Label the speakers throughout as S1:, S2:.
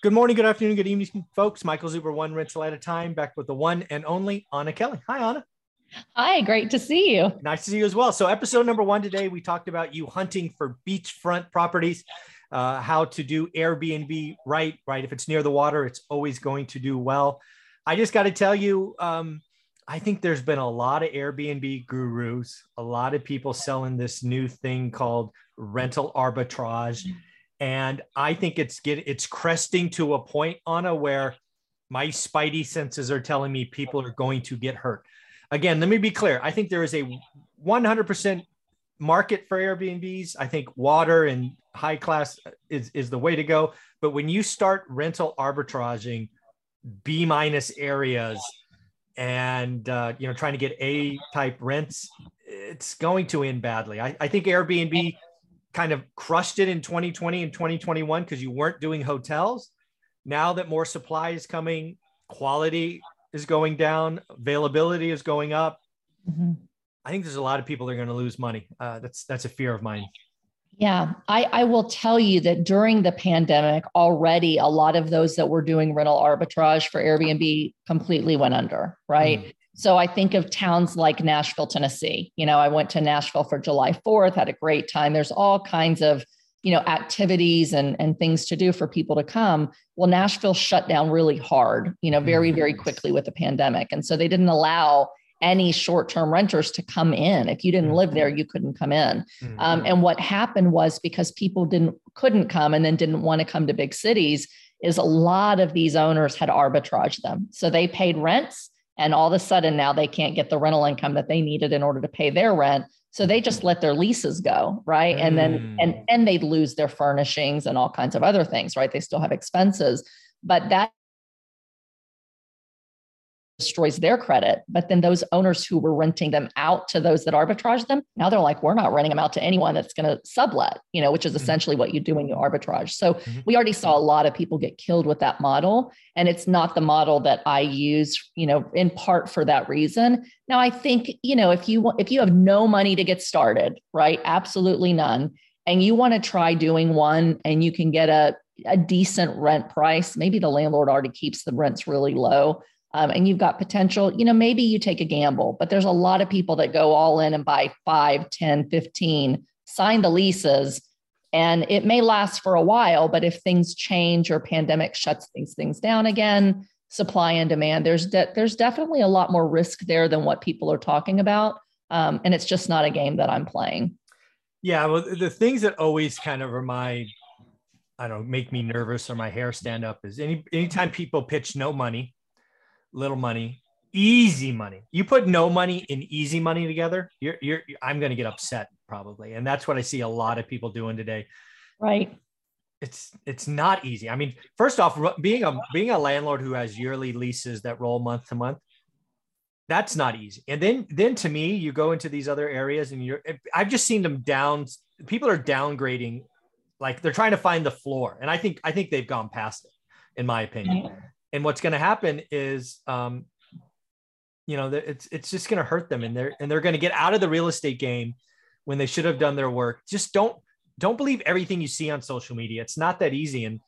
S1: Good morning, good afternoon, good evening, folks. Michael Zuber, one rental at a time, back with the one and only Anna Kelly. Hi, Anna.
S2: Hi, great to see you.
S1: Nice to see you as well. So, episode number one today, we talked about you hunting for beachfront properties, uh, how to do Airbnb right, right? If it's near the water, it's always going to do well. I just got to tell you, um, I think there's been a lot of Airbnb gurus, a lot of people selling this new thing called rental arbitrage. And I think it's get it's cresting to a point, Anna, where my spidey senses are telling me people are going to get hurt. Again, let me be clear. I think there is a 100% market for Airbnbs. I think water and high class is, is the way to go. But when you start rental arbitraging B minus areas and uh, you know trying to get A type rents, it's going to end badly. I, I think Airbnb kind of crushed it in 2020 and 2021 because you weren't doing hotels. Now that more supply is coming, quality is going down, availability is going up. Mm-hmm. I think there's a lot of people that are going to lose money. Uh, that's that's a fear of mine.
S2: Yeah, I, I will tell you that during the pandemic, already a lot of those that were doing rental arbitrage for Airbnb completely went under, right? Mm. So I think of towns like Nashville, Tennessee. You know, I went to Nashville for July 4th, had a great time. There's all kinds of you know activities and and things to do for people to come well nashville shut down really hard you know very very mm-hmm. quickly with the pandemic and so they didn't allow any short-term renters to come in if you didn't live there mm-hmm. you couldn't come in mm-hmm. um, and what happened was because people didn't couldn't come and then didn't want to come to big cities is a lot of these owners had arbitraged them so they paid rents and all of a sudden now they can't get the rental income that they needed in order to pay their rent so they just let their leases go, right? And then and mm. and they'd lose their furnishings and all kinds of other things, right? They still have expenses, but that destroys their credit. But then those owners who were renting them out to those that arbitrage them, now they're like, we're not renting them out to anyone that's going to sublet, you know, which is mm-hmm. essentially what you do when you arbitrage. So mm-hmm. we already saw a lot of people get killed with that model. And it's not the model that I use, you know, in part for that reason. Now I think, you know, if you if you have no money to get started, right? Absolutely none. And you want to try doing one and you can get a a decent rent price. Maybe the landlord already keeps the rents really low um, and you've got potential, you know, maybe you take a gamble, but there's a lot of people that go all in and buy 5, 10, 15, sign the leases, and it may last for a while, but if things change or pandemic shuts these things down again, supply and demand, there's de- there's definitely a lot more risk there than what people are talking about. Um, and it's just not a game that I'm playing.
S1: Yeah, well, the things that always kind of remind, I don't know, make me nervous or my hair stand up is any anytime people pitch no money, little money, easy money. You put no money and easy money together, you're you're I'm going to get upset probably. And that's what I see a lot of people doing today.
S2: Right.
S1: It's it's not easy. I mean, first off, being a being a landlord who has yearly leases that roll month to month, that's not easy. And then then to me, you go into these other areas and you're I've just seen them down people are downgrading like they're trying to find the floor. And I think I think they've gone past it in my opinion and what's going to happen is um, you know it's it's just going to hurt them and they're and they're going to get out of the real estate game when they should have done their work. Just don't don't believe everything you see on social media. It's not that easy. And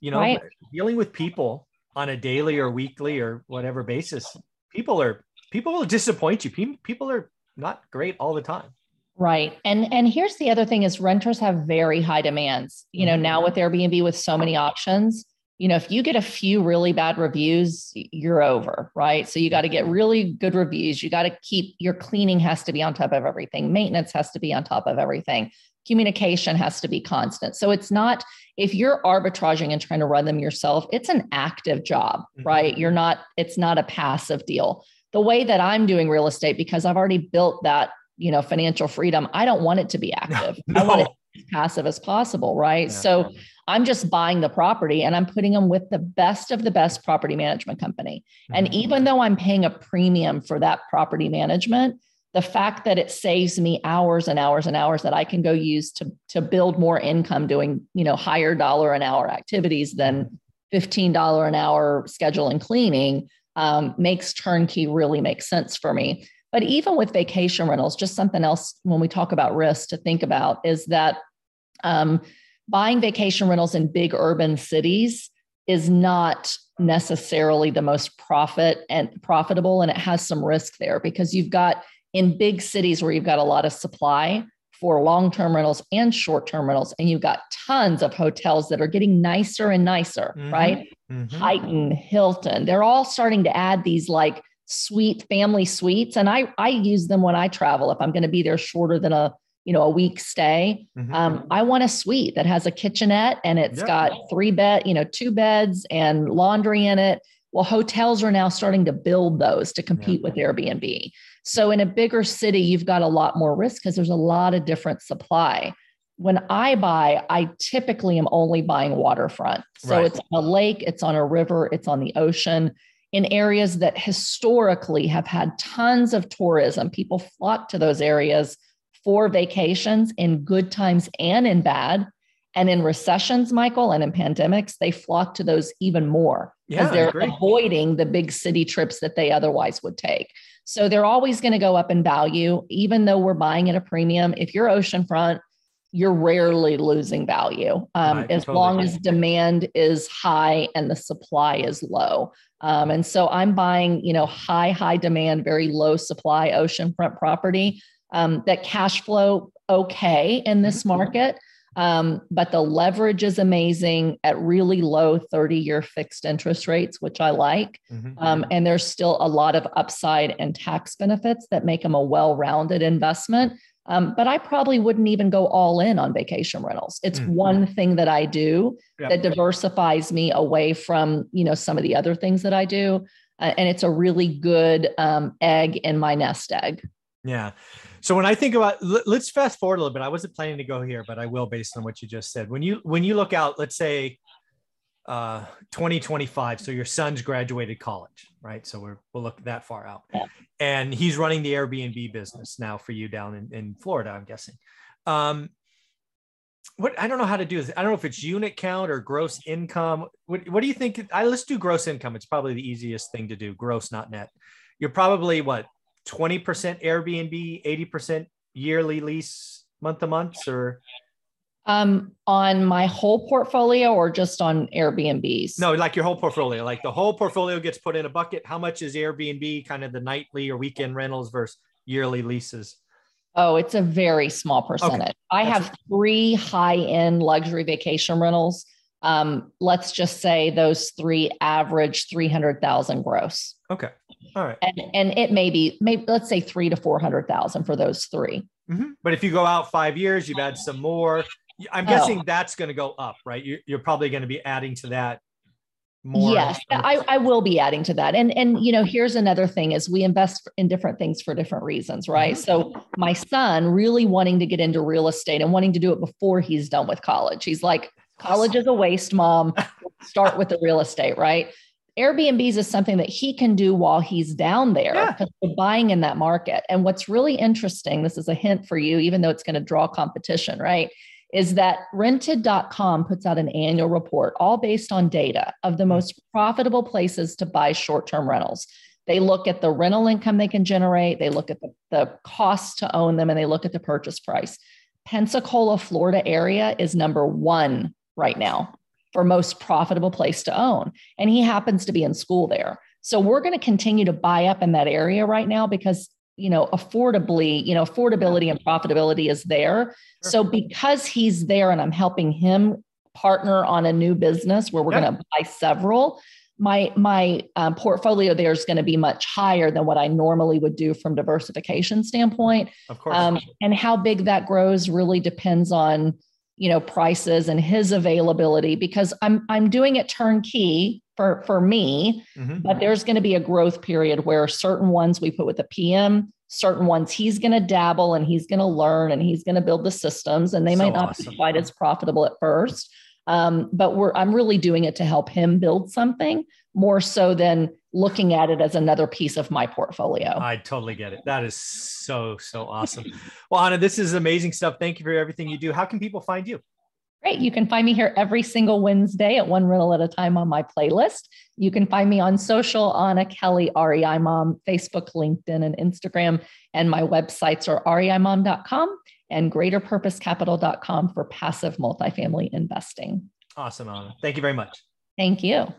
S1: you know right. dealing with people on a daily or weekly or whatever basis people are people will disappoint you. People are not great all the time.
S2: Right. And and here's the other thing is renters have very high demands you know now mm-hmm. with airbnb with so many options you know, if you get a few really bad reviews, you're over, right? So you got to get really good reviews. You got to keep your cleaning has to be on top of everything, maintenance has to be on top of everything, communication has to be constant. So it's not, if you're arbitraging and trying to run them yourself, it's an active job, mm-hmm. right? You're not, it's not a passive deal. The way that I'm doing real estate, because I've already built that, you know, financial freedom, I don't want it to be active. No. I want it as passive as possible, right? Yeah. So I'm just buying the property and I'm putting them with the best of the best property management company. Mm-hmm. And even though I'm paying a premium for that property management, the fact that it saves me hours and hours and hours that I can go use to, to build more income doing, you know, higher dollar an hour activities than $15 an hour schedule and cleaning um, makes turnkey really make sense for me. But even with vacation rentals, just something else when we talk about risk to think about is that um, buying vacation rentals in big urban cities is not necessarily the most profit and profitable and it has some risk there because you've got in big cities where you've got a lot of supply for long-term rentals and short-term rentals and you've got tons of hotels that are getting nicer and nicer mm-hmm. right mm-hmm. Highton Hilton they're all starting to add these like suite family suites and I I use them when I travel if I'm going to be there shorter than a you know a week stay mm-hmm. um, i want a suite that has a kitchenette and it's yep. got three bed you know two beds and laundry in it well hotels are now starting to build those to compete yep. with airbnb so in a bigger city you've got a lot more risk because there's a lot of different supply when i buy i typically am only buying waterfront so right. it's on a lake it's on a river it's on the ocean in areas that historically have had tons of tourism people flock to those areas for vacations in good times and in bad. And in recessions, Michael, and in pandemics, they flock to those even more because yeah, they're avoiding the big city trips that they otherwise would take. So they're always going to go up in value, even though we're buying at a premium. If you're oceanfront, you're rarely losing value um, right, as totally long as demand is high and the supply is low. Um, and so I'm buying, you know, high, high demand, very low supply oceanfront property um, that cash flow okay in this mm-hmm. market. Um, but the leverage is amazing at really low 30 year fixed interest rates, which I like. Mm-hmm. Um, and there's still a lot of upside and tax benefits that make them a well rounded investment. Um, but I probably wouldn't even go all in on vacation rentals. It's mm-hmm. one thing that I do yep. that diversifies me away from you know some of the other things that I do, uh, and it's a really good um, egg in my nest egg.
S1: Yeah. So when I think about let's fast forward a little bit. I wasn't planning to go here, but I will based on what you just said. When you when you look out, let's say uh 2025 so your son's graduated college right? So we're we'll look that far out. Yeah. and he's running the airbnb business now for you down in, in florida i'm guessing. Um what i don't know how to do this. I don't know if it's unit count or gross income. What, what do you think? I, let's do gross income. It's probably the easiest thing to do gross not net. You're probably what 20% Airbnb, 80% yearly lease month to month or
S2: um on my whole portfolio or just on Airbnbs?
S1: No, like your whole portfolio. Like the whole portfolio gets put in a bucket. How much is Airbnb kind of the nightly or weekend rentals versus yearly leases?
S2: Oh, it's a very small percentage. Okay. I That's have three high-end luxury vacation rentals. Um, let's just say those three average 300,000 gross.
S1: Okay. All right.
S2: And, and it may be, maybe let's say three to 400,000 for those 3
S1: mm-hmm. But if you go out five years, you've had some more. I'm guessing oh. that's going to go up, right? You're, you're probably going to be adding to that more.
S2: Yes, I, I will be adding to that. And, and, you know, here's another thing is we invest in different things for different reasons, right? Mm-hmm. So my son really wanting to get into real estate and wanting to do it before he's done with college. He's like, college is a waste, mom. Start with the real estate, right? Airbnbs is something that he can do while he's down there yeah. buying in that market. And what's really interesting, this is a hint for you, even though it's going to draw competition, right? Is that rented.com puts out an annual report, all based on data of the most profitable places to buy short term rentals. They look at the rental income they can generate, they look at the, the cost to own them, and they look at the purchase price. Pensacola, Florida area is number one right now for most profitable place to own. And he happens to be in school there. So we're going to continue to buy up in that area right now because you know affordably you know affordability and profitability is there. Sure. so because he's there and i'm helping him partner on a new business where we're going to buy several my my um, portfolio there is going to be much higher than what i normally would do from diversification standpoint.
S1: Of course. Um,
S2: and how big that grows really depends on you know prices and his availability because i'm i'm doing it turnkey for for me mm-hmm. but there's going to be a growth period where certain ones we put with the pm certain ones he's going to dabble and he's going to learn and he's going to build the systems and they so might not awesome. be quite as profitable at first um, but we're i'm really doing it to help him build something more so than looking at it as another piece of my portfolio.
S1: I totally get it. That is so, so awesome. well, Anna, this is amazing stuff. Thank you for everything you do. How can people find you?
S2: Great. You can find me here every single Wednesday at one rental at a time on my playlist. You can find me on social, Anna Kelly, REI Mom, Facebook, LinkedIn, and Instagram. And my websites are reimom.com and greaterpurposecapital.com for passive multifamily investing.
S1: Awesome, Anna. Thank you very much.
S2: Thank you.